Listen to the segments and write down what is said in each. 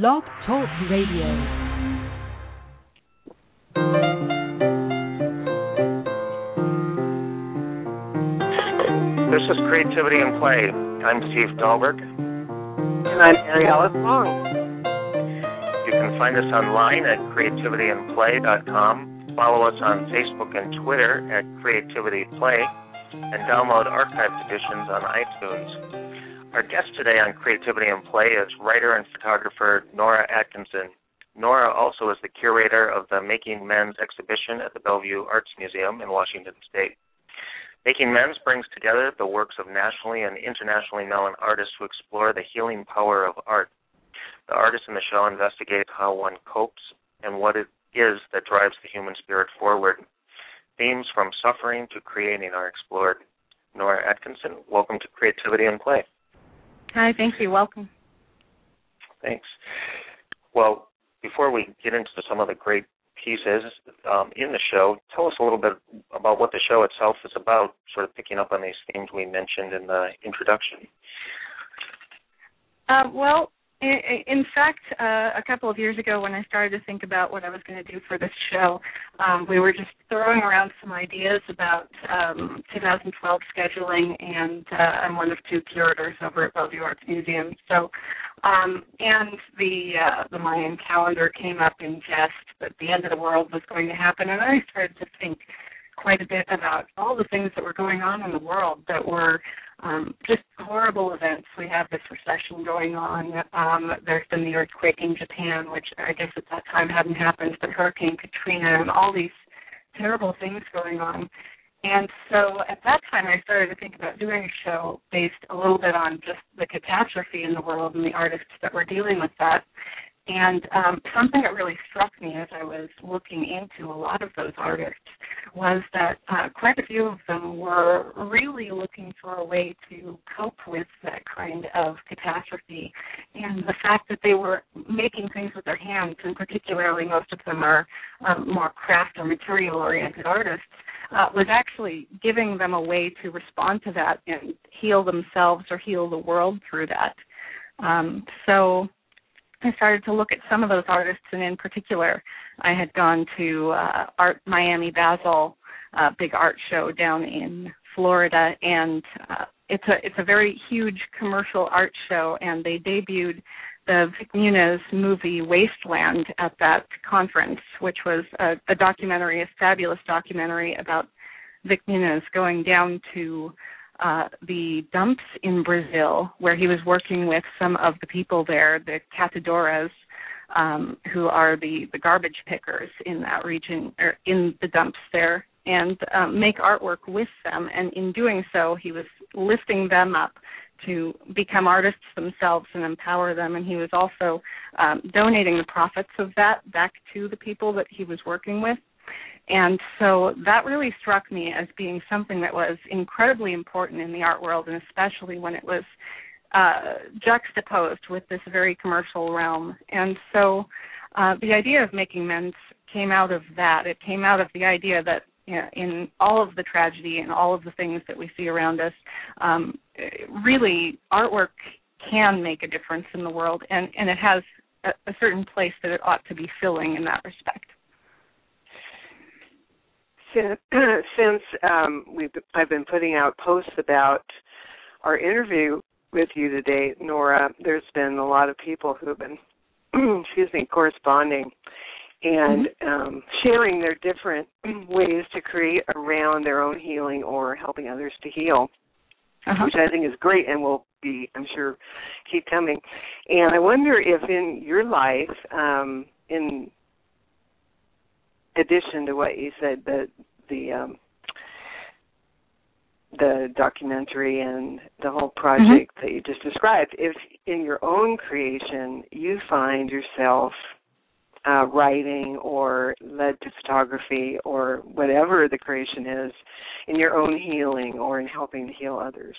Blog Talk Radio. This is Creativity and Play. I'm Steve Dahlberg. And I'm Ariella Long. You can find us online at creativityandplay.com. Follow us on Facebook and Twitter at Creativity Play, and download archived editions on iTunes. Our guest today on Creativity and Play is writer and photographer Nora Atkinson. Nora also is the curator of the Making Mends exhibition at the Bellevue Arts Museum in Washington State. Making Mends brings together the works of nationally and internationally known artists who explore the healing power of art. The artists in the show investigate how one copes and what it is that drives the human spirit forward. Themes from suffering to creating are explored. Nora Atkinson, welcome to Creativity and Play. Hi, thank you. Welcome. Thanks. Well, before we get into some of the great pieces um, in the show, tell us a little bit about what the show itself is about, sort of picking up on these themes we mentioned in the introduction. Uh, well, in fact, uh, a couple of years ago, when I started to think about what I was going to do for this show, um, we were just throwing around some ideas about um, 2012 scheduling, and uh, I'm one of two curators over at Bellevue Arts Museum. So, um, and the uh, the Mayan calendar came up in jest that the end of the world was going to happen, and I started to think quite a bit about all the things that were going on in the world that were um, just horrible events. We have this recession going on. Um, there's been the earthquake in Japan, which I guess at that time hadn't happened, but Hurricane Katrina and all these terrible things going on. And so at that time, I started to think about doing a show based a little bit on just the catastrophe in the world and the artists that were dealing with that. And um, something that really struck me as I was looking into a lot of those artists was that uh, quite a few of them were really looking for a way to cope with that kind of catastrophe. And the fact that they were making things with their hands, and particularly most of them are um, more craft or material oriented artists, uh, was actually giving them a way to respond to that and heal themselves or heal the world through that. Um, so I started to look at some of those artists, and in particular, I had gone to uh, Art Miami Basel, uh, big art show down in Florida, and uh, it's a it's a very huge commercial art show, and they debuted the Vic Muniz movie Wasteland at that conference, which was a, a documentary, a fabulous documentary about Vic Muniz going down to uh, the dumps in Brazil, where he was working with some of the people there, the catadores, um, who are the, the garbage pickers in that region, or in the dumps there, and um, make artwork with them. And in doing so, he was lifting them up to become artists themselves and empower them. And he was also um, donating the profits of that back to the people that he was working with. And so that really struck me as being something that was incredibly important in the art world, and especially when it was uh, juxtaposed with this very commercial realm. And so uh, the idea of Making Mends came out of that. It came out of the idea that you in all of the tragedy and all of the things that we see around us, um, really artwork can make a difference in the world, and, and it has a, a certain place that it ought to be filling in that respect since, since um, we've I've been putting out posts about our interview with you today, Nora. There's been a lot of people who have been, excuse me, corresponding and mm-hmm. um, sharing their different ways to create around their own healing or helping others to heal, uh-huh. which I think is great and will be, I'm sure, keep coming. And I wonder if in your life, um, in addition to what you said, the the um, the documentary and the whole project mm-hmm. that you just described, if in your own creation you find yourself uh, writing or led to photography or whatever the creation is, in your own healing or in helping to heal others.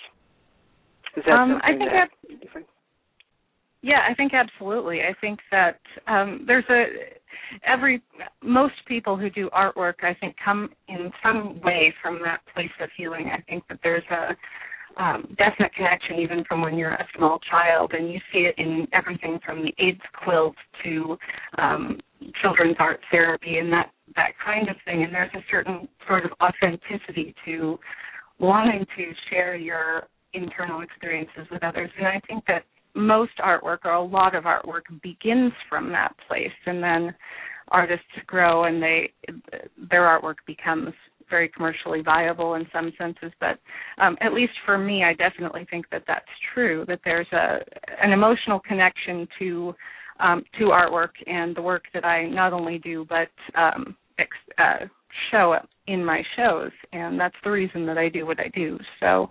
Is that um, something I think that? Yeah, I think absolutely. I think that um, there's a every most people who do artwork, I think, come in some way from that place of healing. I think that there's a um, definite connection even from when you're a small child, and you see it in everything from the AIDS quilt to um, children's art therapy and that that kind of thing. And there's a certain sort of authenticity to wanting to share your internal experiences with others. And I think that most artwork or a lot of artwork begins from that place, and then artists grow and they their artwork becomes very commercially viable in some senses. But um, at least for me i definitely think that that's true that there's a an emotional connection to um, to artwork and the work that i not only do but um, ex- uh, show in my shows. And that's the reason that i do what i do. So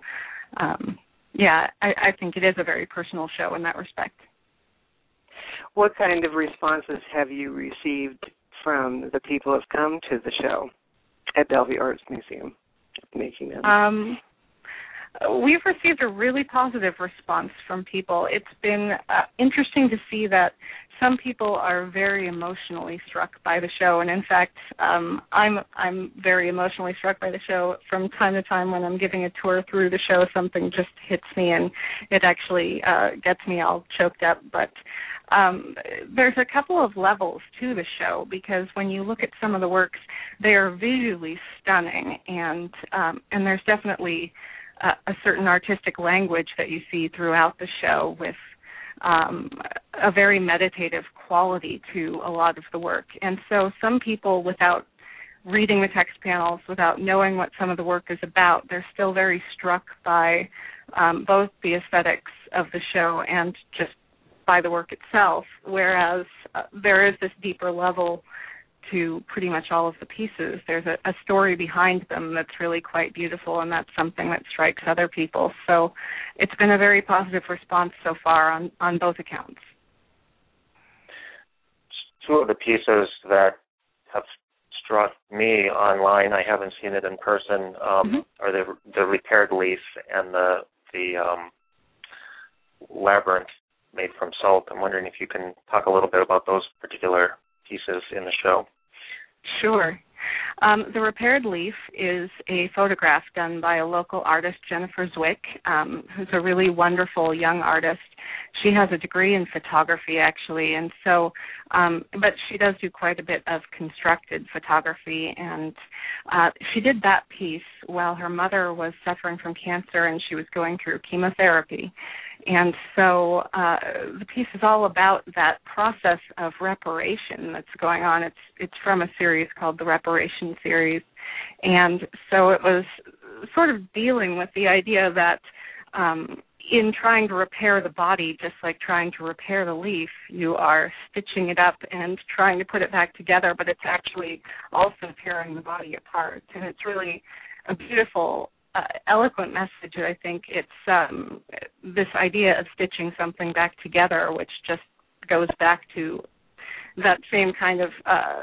um, yeah I, I think it is a very personal show in that respect what kind of responses have you received from the people who have come to the show at Bellevue Arts Museum making them? Um, we've received a really positive response from people. It's been uh, interesting to see that some people are very emotionally struck by the show, and in fact, um, I'm I'm very emotionally struck by the show. From time to time, when I'm giving a tour through the show, something just hits me, and it actually uh, gets me all choked up. But um, there's a couple of levels to the show because when you look at some of the works, they are visually stunning, and um, and there's definitely a, certain artistic language that you see throughout the show with um, a very meditative quality to a lot of the work. And so some people, without reading the text panels, without knowing what some of the work is about, they're still very struck by um, both the aesthetics of the show and just by the work itself. Whereas uh, there is this deeper level to pretty much all of the pieces. There's a, a story behind them that's really quite beautiful, and that's something that strikes other people. So it's been a very positive response so far on, on both accounts. Two of the pieces that have struck me online, I haven't seen it in person, um, mm-hmm. are the the repaired leaf and the the um, labyrinth made from salt. I'm wondering if you can talk a little bit about those particular pieces in the show. Sure. Um, the repaired leaf is a photograph done by a local artist, Jennifer Zwick, um, who's a really wonderful young artist. She has a degree in photography, actually, and so, um, but she does do quite a bit of constructed photography. And uh, she did that piece while her mother was suffering from cancer and she was going through chemotherapy. And so uh, the piece is all about that process of reparation that's going on. It's it's from a series called the Reparation Series, and so it was sort of dealing with the idea that um, in trying to repair the body, just like trying to repair the leaf, you are stitching it up and trying to put it back together, but it's actually also tearing the body apart. And it's really a beautiful uh, eloquent message. I think it's um, this idea of stitching something back together, which just goes back to that same kind of uh,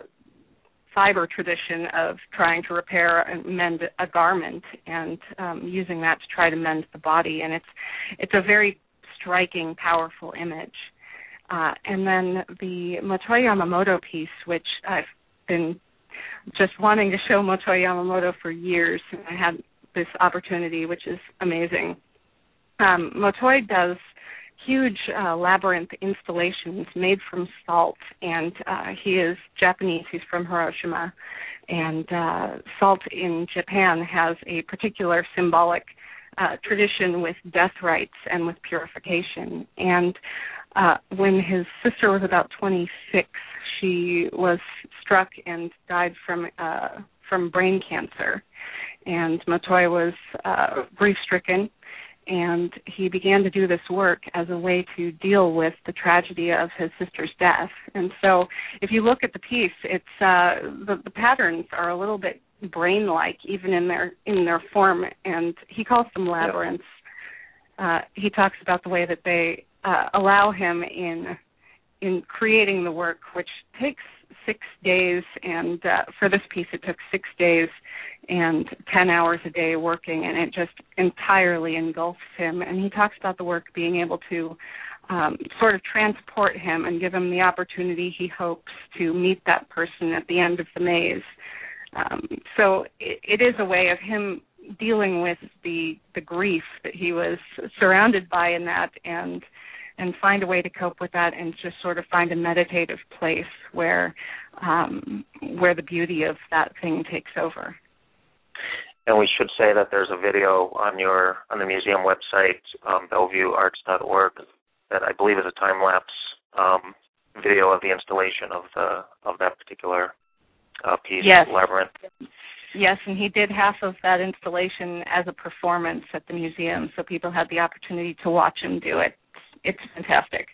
fiber tradition of trying to repair and mend a garment and um, using that to try to mend the body. And it's it's a very striking, powerful image. Uh, and then the Motoi Yamamoto piece, which I've been just wanting to show Motoi Yamamoto for years. and I had this opportunity, which is amazing. Um, Motoi does huge uh, labyrinth installations made from salt, and uh, he is Japanese. He's from Hiroshima, and uh, salt in Japan has a particular symbolic uh, tradition with death rites and with purification. And uh, when his sister was about 26, she was struck and died from uh, from brain cancer and Motoi was uh, grief stricken, and he began to do this work as a way to deal with the tragedy of his sister's death. And so, if you look at the piece, it's uh, the, the patterns are a little bit brain-like, even in their in their form, and he calls them labyrinths. Uh, he talks about the way that they uh, allow him in in creating the work, which takes six days, and uh, for this piece it took six days and 10 hours a day working, and it just entirely engulfs him. And he talks about the work being able to um, sort of transport him and give him the opportunity he hopes to meet that person at the end of the maze. Um, so it, it is a way of him dealing with the the grief that he was surrounded by in that and and find a way to cope with that and just sort of find a meditative place where um where the beauty of that thing takes over and we should say that there's a video on your on the museum website um, bellevuearts.org that I believe is a time lapse um, video of the installation of the of that particular uh, piece yes. labyrinth Yes, and he did half of that installation as a performance at the museum, so people had the opportunity to watch him do it. It's fantastic.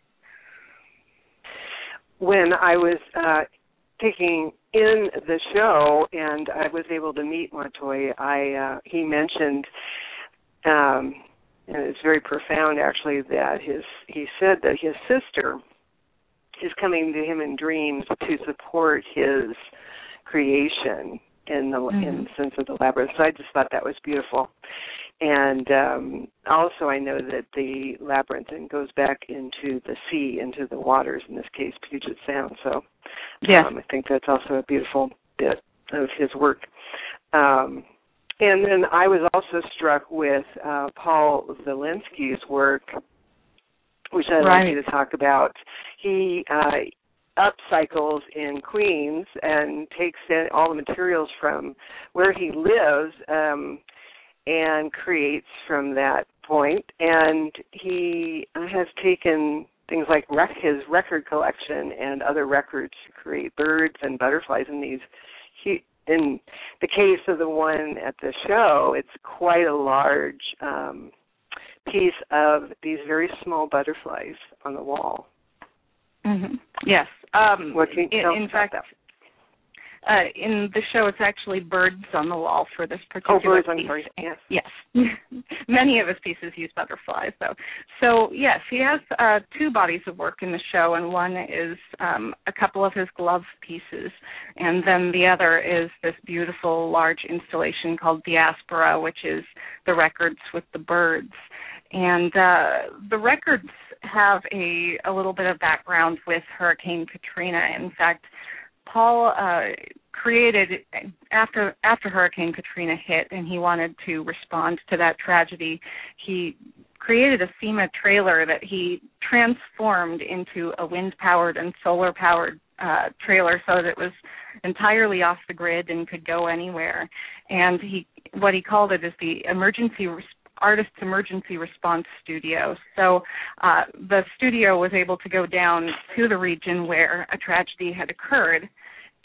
When I was uh, taking in the show and I was able to meet Montoya, I uh, he mentioned, um, and it's very profound actually that his he said that his sister is coming to him in dreams to support his creation in the mm-hmm. in the sense of the labyrinth. So I just thought that was beautiful. And um also I know that the labyrinth then goes back into the sea, into the waters, in this case Puget Sound. So yeah. um, I think that's also a beautiful bit of his work. Um and then I was also struck with uh, Paul Villinski's work, which I'd right. like you to talk about. He uh, upcycles in Queens and takes in all the materials from where he lives um, and creates from that point. And he has taken things like rec- his record collection and other records to create birds and butterflies in these. He, in the case of the one at the show, it's quite a large um, piece of these very small butterflies on the wall. Mm-hmm. Yes. Um, what can you in, in fact, uh, in the show, it's actually birds on the wall for this particular oh, birds, piece. I'm sorry. Yes. Yes. Many of his pieces use butterflies, though. So yes, he has uh, two bodies of work in the show, and one is um, a couple of his glove pieces, and then the other is this beautiful large installation called Diaspora, which is the records with the birds. And uh, the records have a a little bit of background with Hurricane Katrina. In fact, Paul uh, created after after Hurricane Katrina hit, and he wanted to respond to that tragedy. He created a FEMA trailer that he transformed into a wind powered and solar powered uh, trailer so that it was entirely off the grid and could go anywhere. And he what he called it is the emergency Artist's Emergency Response Studio. So uh, the studio was able to go down to the region where a tragedy had occurred,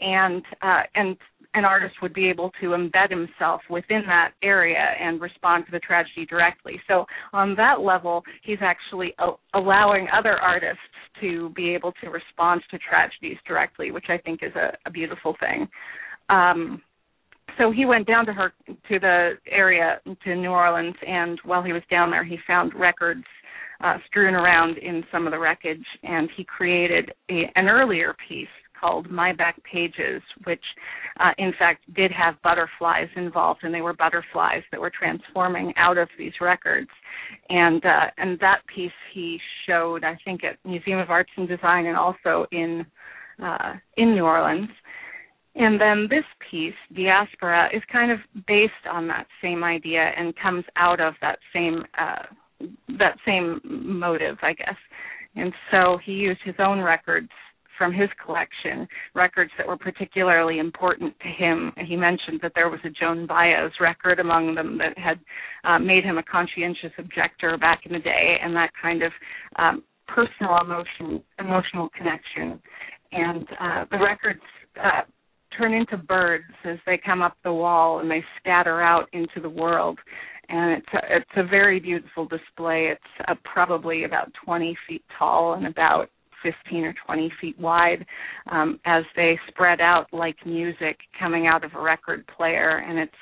and uh, and an artist would be able to embed himself within that area and respond to the tragedy directly. So on that level, he's actually allowing other artists to be able to respond to tragedies directly, which I think is a, a beautiful thing. Um, so he went down to her to the area to New Orleans, and while he was down there, he found records uh, strewn around in some of the wreckage, and he created a, an earlier piece called My Back Pages, which uh, in fact did have butterflies involved, and they were butterflies that were transforming out of these records. And uh, and that piece he showed, I think, at Museum of Arts and Design, and also in uh, in New Orleans. And then this piece, Diaspora, is kind of based on that same idea and comes out of that same uh, that same motive, I guess. And so he used his own records from his collection, records that were particularly important to him. He mentioned that there was a Joan Baez record among them that had uh, made him a conscientious objector back in the day, and that kind of um, personal emotion, emotional connection. And uh, the records uh, turn into birds as they come up the wall and they scatter out into the world. And it's a, it's a very beautiful display. It's uh, probably about 20 feet tall and about 15 or 20 feet wide um, as they spread out like music coming out of a record player. And it's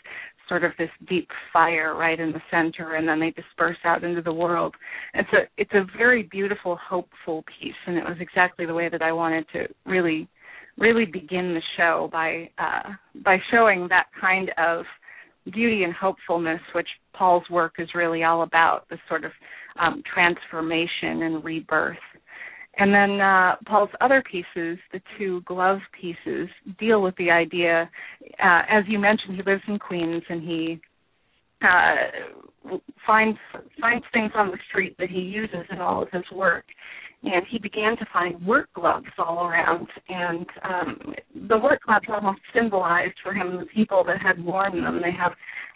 sort of this deep fire right in the center and then they disperse out into the world. It's a it's a very beautiful, hopeful piece and it was exactly the way that I wanted to really really begin the show by uh, by showing that kind of beauty and hopefulness, which Paul's work is really all about, this sort of um, transformation and rebirth. And then uh, Paul's other pieces, the two glove pieces, deal with the idea. Uh, as you mentioned, he lives in Queens, and he uh, finds finds things on the street that he uses in all of his work and he began to find work gloves all around. And um the work gloves almost symbolized for him the people that had worn them. They have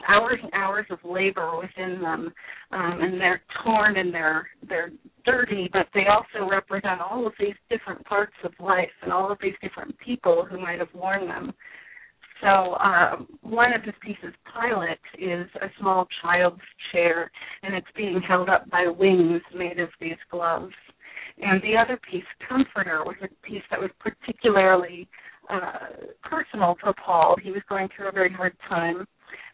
hours and hours of labor within them um and they're torn and they're they're dirty but they also represent all of these different parts of life and all of these different people who might have worn them. So um, one of his pieces, Pilot, is a small child's chair, and it's being held up by wings made of these gloves. And the other piece, Comforter, was a piece that was particularly uh, personal for Paul. He was going through a very hard time,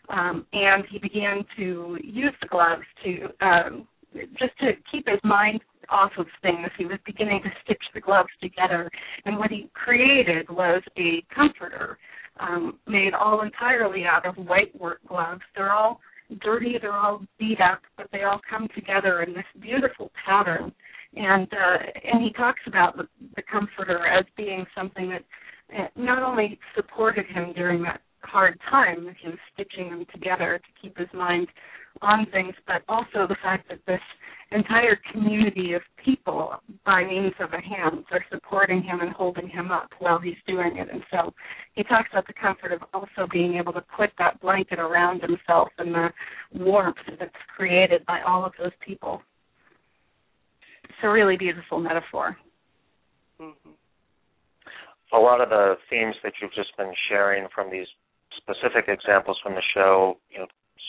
um, and he began to use the gloves to um, just to keep his mind off of things. He was beginning to stitch the gloves together, and what he created was a comforter um, made all entirely out of white work gloves. They're all dirty, they're all beat up, but they all come together in this beautiful pattern and uh, and he talks about the, the comforter as being something that not only supported him during that hard time he was stitching them together to keep his mind on things, but also the fact that this entire community of people, by means of a hand, are supporting him and holding him up while he's doing it. And so he talks about the comfort of also being able to put that blanket around himself and the warmth that's created by all of those people a really beautiful metaphor. Mm-hmm. A lot of the themes that you've just been sharing from these specific examples from the show, you know,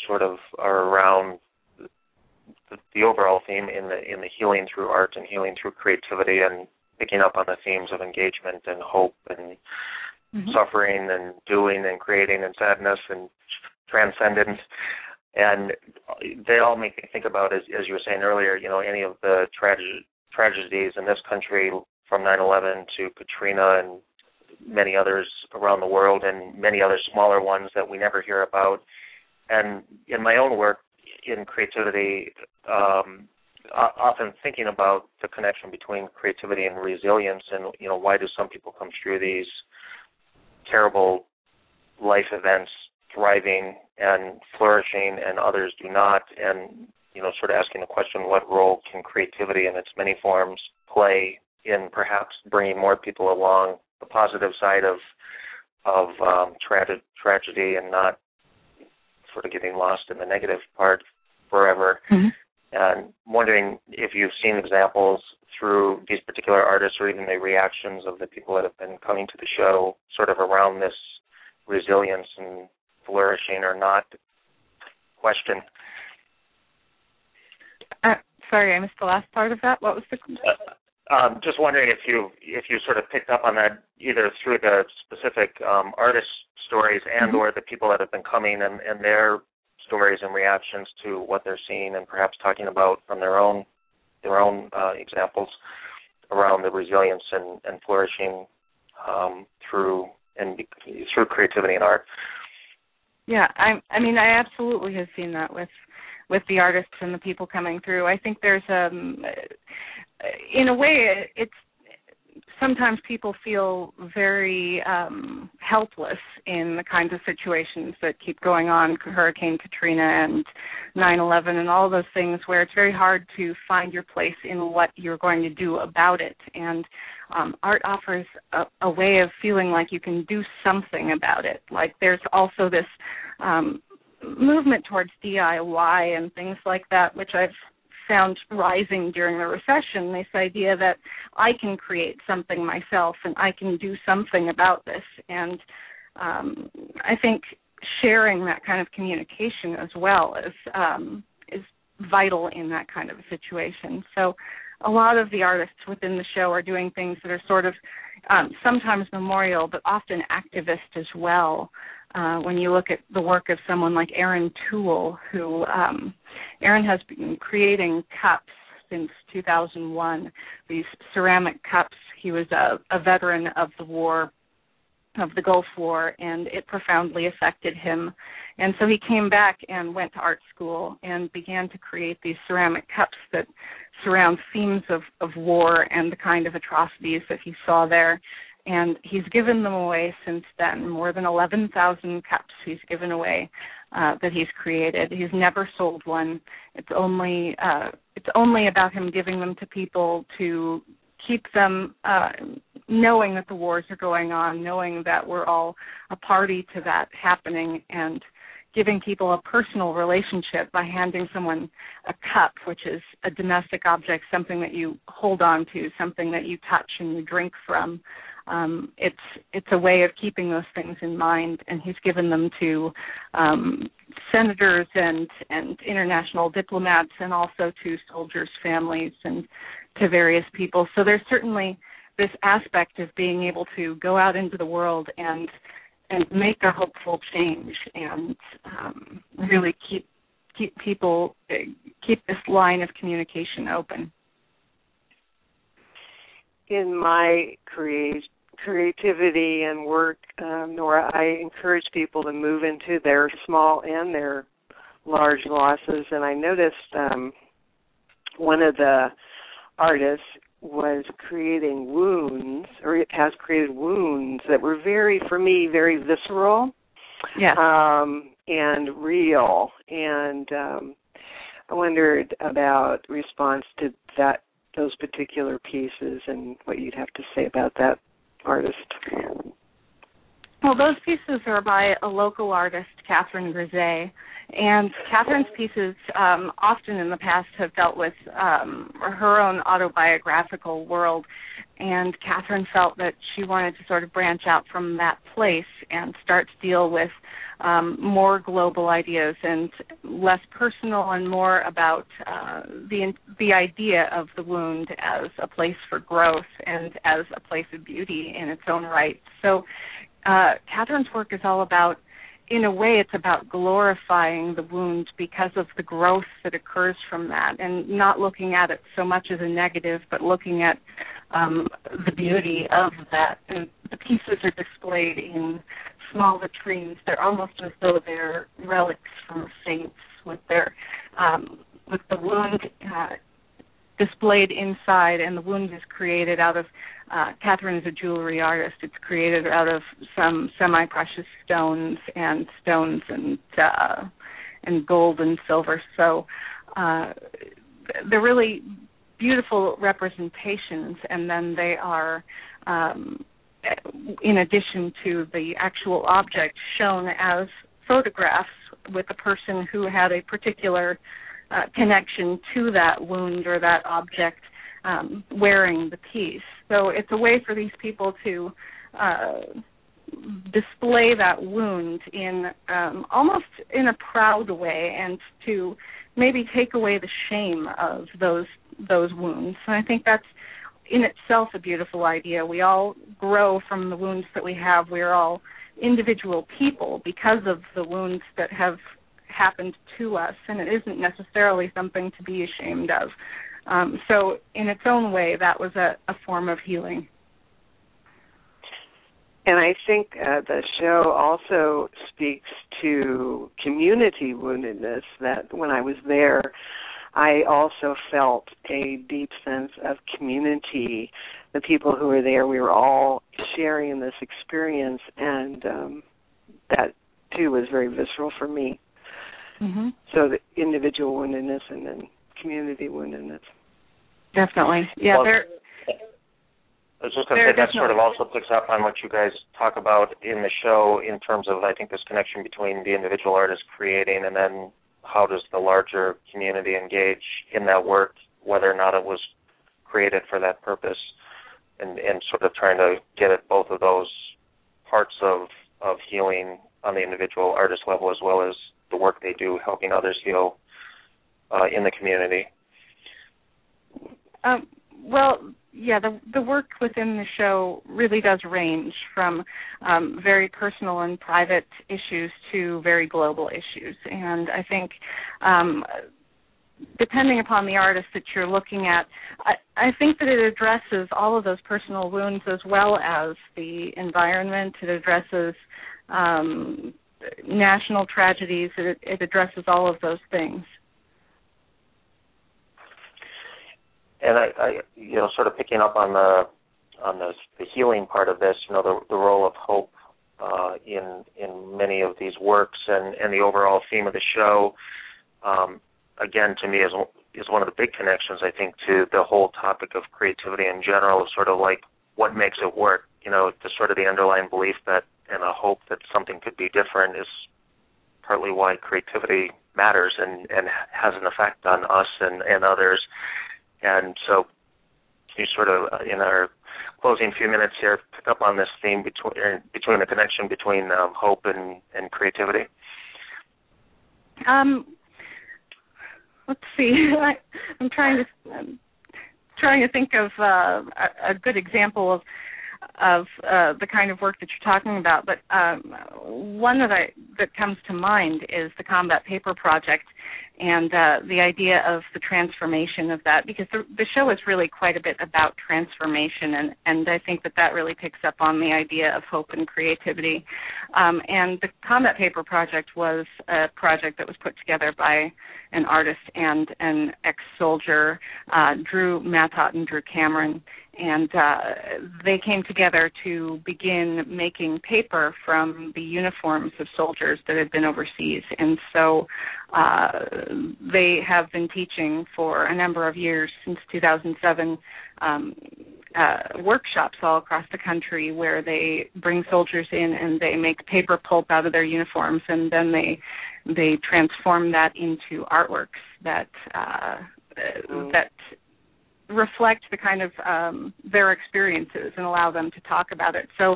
sort of are around the, the overall theme in the in the healing through art and healing through creativity and picking up on the themes of engagement and hope and mm-hmm. suffering and doing and creating and sadness and transcendence and they all make me think about as as you were saying earlier you know any of the trage- tragedies in this country from 9/11 to Katrina and many others around the world and many other smaller ones that we never hear about. And in my own work in creativity um often thinking about the connection between creativity and resilience and you know why do some people come through these terrible life events thriving and flourishing and others do not and you know sort of asking the question what role can creativity in its many forms play in perhaps bringing more people along the positive side of of um, tra- tragedy and not sort of getting lost in the negative part forever. Mm-hmm. And wondering if you've seen examples through these particular artists or even the reactions of the people that have been coming to the show sort of around this resilience and flourishing or not question. Uh, sorry, I missed the last part of that. What was the question? Uh, um, just wondering if you if you sort of picked up on that either through the specific um, artist stories and mm-hmm. or the people that have been coming and, and their stories and reactions to what they're seeing and perhaps talking about from their own their own uh, examples around the resilience and, and flourishing um, through and through creativity and art. Yeah, I I mean I absolutely have seen that with with the artists and the people coming through. I think there's um in a way it's sometimes people feel very um helpless in the kinds of situations that keep going on hurricane katrina and 9/11 and all those things where it's very hard to find your place in what you're going to do about it. And um art offers a, a way of feeling like you can do something about it. Like there's also this um movement towards DIY and things like that which I've found rising during the recession this idea that I can create something myself and I can do something about this and um, I think sharing that kind of communication as well is um, is vital in that kind of a situation. So a lot of the artists within the show are doing things that are sort of um, sometimes memorial, but often activist as well. Uh, when you look at the work of someone like Ehren Tool, who um, Aaron has been creating cups since 2001, these ceramic cups. He was a, a veteran of the war of the Gulf War, and it profoundly affected him. And so he came back and went to art school and began to create these ceramic cups that surround themes of, of war and the kind of atrocities that he saw there. And he's given them away since then. More than 11,000 cups he's given away uh, that he's created. He's never sold one. It's only uh, it's only about him giving them to people to keep them uh, knowing that the wars are going on, knowing that we're all a party to that happening, and giving people a personal relationship by handing someone a cup, which is a domestic object, something that you hold on to, something that you touch and you drink from um, it's it's a way of keeping those things in mind, and he's given them to um, senators and and international diplomats, and also to soldiers' families and to various people. So there's certainly this aspect of being able to go out into the world and and make a hopeful change and um, really keep keep people keep this line of communication open in my create, creativity and work, um, Nora, I encourage people to move into their small and their large losses. And I noticed um, one of the artists was creating wounds, or it has created wounds that were very, for me, very visceral. Yeah. Um, and real. And um, I wondered about response to that those particular pieces and what you'd have to say about that artist. Well, those pieces are by a local artist, Catherine Grisez, and Catherine's pieces um, often in the past have dealt with um, her own autobiographical world, and Catherine felt that she wanted to sort of branch out from that place and start to deal with um, more global ideas and less personal and more about uh, the the idea of the wound as a place for growth and as a place of beauty in its own right. So, uh, Catherine's work is all about in a way, it's about glorifying the wound because of the growth that occurs from that, and not looking at it so much as a negative, but looking at um, the beauty of that. And the pieces are displayed in small latrines. They're almost as though they're relics from saints, with their um, with the wound uh, displayed inside, and the wound is created out of uh, Catherine is a jewelry artist. It's created out of some semi-precious stones and stones and uh, and gold and silver. So uh, they're really beautiful representations, and then they are, um, in addition to the actual object, shown as photographs with a person who had a particular uh, connection to that wound or that object um, wearing the piece. So it's a way for these people to uh, display that wound in um, almost in a proud way, and to maybe take away the shame of those those wounds. And I think that's in itself a beautiful idea. We all grow from the wounds that we have. We're all individual people because of the wounds that have happened to us, and it isn't necessarily something to be ashamed of. Um, so, in its own way, that was a, a form of healing. And I think uh, the show also speaks to community woundedness. That when I was there, I also felt a deep sense of community. The people who were there, we were all sharing this experience, and um, that too was very visceral for me. Mm-hmm. So the individual woundedness and then community woundedness. Definitely. Yeah, well, there I was just going to say that sort of also picks up on what you guys talk about in the show in terms of I think this connection between the individual artist creating and then how does the larger community engage in that work, whether or not it was created for that purpose, and and sort of trying to get at both of those parts of of healing on the individual artist level as well as the work they do helping others heal uh, in the community. Um, well, yeah, the the work within the show really does range from um, very personal and private issues to very global issues, and I think. Um, depending upon the artist that you're looking at, I, I think that it addresses all of those personal wounds as well as the environment. It addresses um, national tragedies. It, it addresses all of those things. and I, I, you know, sort of picking up on the on the, the healing part of this, you know, the, the role of hope uh, in in many of these works, and and the overall theme of the show, um, again, to me is is one of the big connections I think to the whole topic of creativity in general, sort of like what makes it work. You know, the sort of the underlying belief that and a hope that something could be different is partly why creativity matters and and has an effect on us and and others. And so, you sort of uh, in our closing few minutes here pick up on this theme between uh, between the connection between um, hope and and creativity? Um, let's see. I, I'm trying to I'm trying to think of uh, a, a good example of of uh, the kind of work that you're talking about. But um, one that I that comes to mind is the Combat Paper Project, and uh, the idea of the transformation of that because the, the show is really quite a bit about transformation and, and I think that that really picks up on the idea of hope and creativity um, and the combat paper project was a project that was put together by an artist and an ex-soldier uh, Drew Matott and Drew Cameron and uh, they came together to begin making paper from the uniforms of soldiers that had been overseas and so uh, they have been teaching for a number of years since 2007 um, uh, workshops all across the country where they bring soldiers in and they make paper pulp out of their uniforms and then they they transform that into artworks that uh, mm. that reflect the kind of um, their experiences and allow them to talk about it. So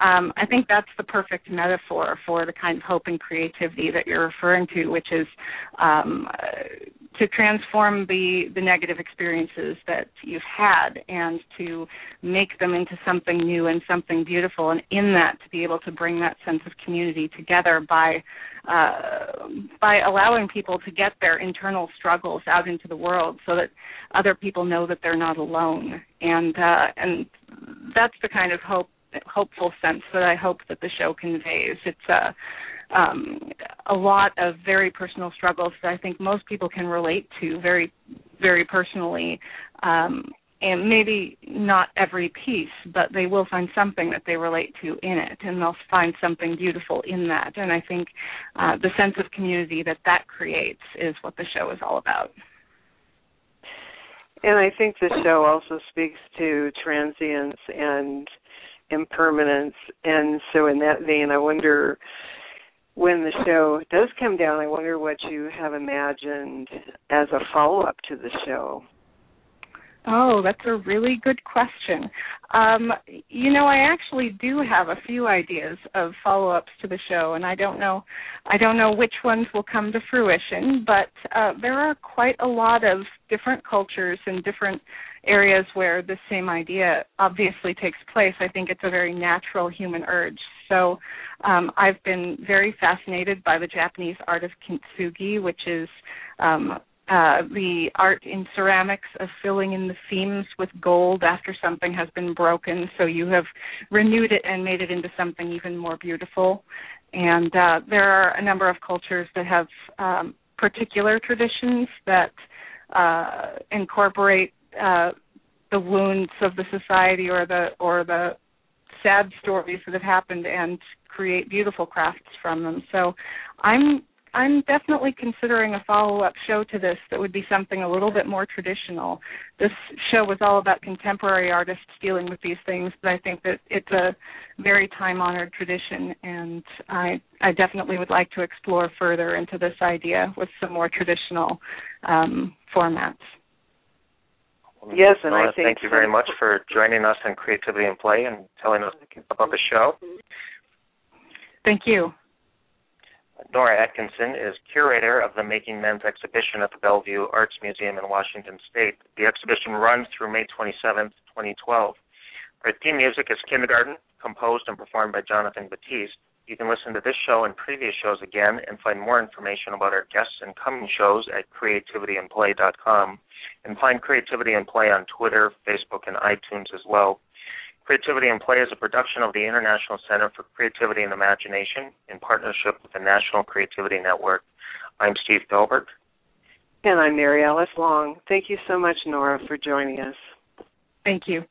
um, I think that's the perfect metaphor for the kind of hope and creativity that you're referring to, which is um, to transform the the negative experiences that you've had and to make them into something new and something beautiful and in that to be able to bring that sense of community together by uh, by allowing people to get their internal struggles out into the world so that other people know that they're not alone and uh, and that's the kind of hope hopeful sense that I hope that the show conveys it's a uh, um, a lot of very personal struggles that I think most people can relate to very, very personally. Um, and maybe not every piece, but they will find something that they relate to in it, and they'll find something beautiful in that. And I think uh, the sense of community that that creates is what the show is all about. And I think the show also speaks to transience and impermanence. And so, in that vein, I wonder when the show does come down, I wonder what you have imagined as a follow up to the show. Oh, that's a really good question. Um, you know, I actually do have a few ideas of follow-ups to the show, and I don't know, I don't know which ones will come to fruition. But uh, there are quite a lot of different cultures and different areas where the same idea obviously takes place. I think it's a very natural human urge. So um, I've been very fascinated by the Japanese art of kintsugi, which is um, uh, the art in ceramics of filling in the seams with gold after something has been broken. So you have renewed it and made it into something even more beautiful. And uh, there are a number of cultures that have um, particular traditions that uh, incorporate uh, the wounds of the society or the or the sad stories that have happened and create beautiful crafts from them. So I'm I'm definitely considering a follow-up show to this that would be something a little bit more traditional. This show was all about contemporary artists dealing with these things, but I think that it's a very time-honored tradition, and I I definitely would like to explore further into this idea with some more traditional um, formats. Yes, and Nora, I think thank you very much for joining us on Creativity and Play and telling us about the show. Thank you. Nora Atkinson is curator of the Making Mends exhibition at the Bellevue Arts Museum in Washington State. The exhibition runs through May 27, 2012. Our theme music is Kindergarten, composed and performed by Jonathan Batiste. You can listen to this show and previous shows again and find more information about our guests and coming shows at creativityandplay.com and find Creativity and Play on Twitter, Facebook, and iTunes as well. Creativity and Play is a production of the International Center for Creativity and Imagination in partnership with the National Creativity Network. I'm Steve Gilbert. And I'm Mary Alice Long. Thank you so much, Nora, for joining us. Thank you.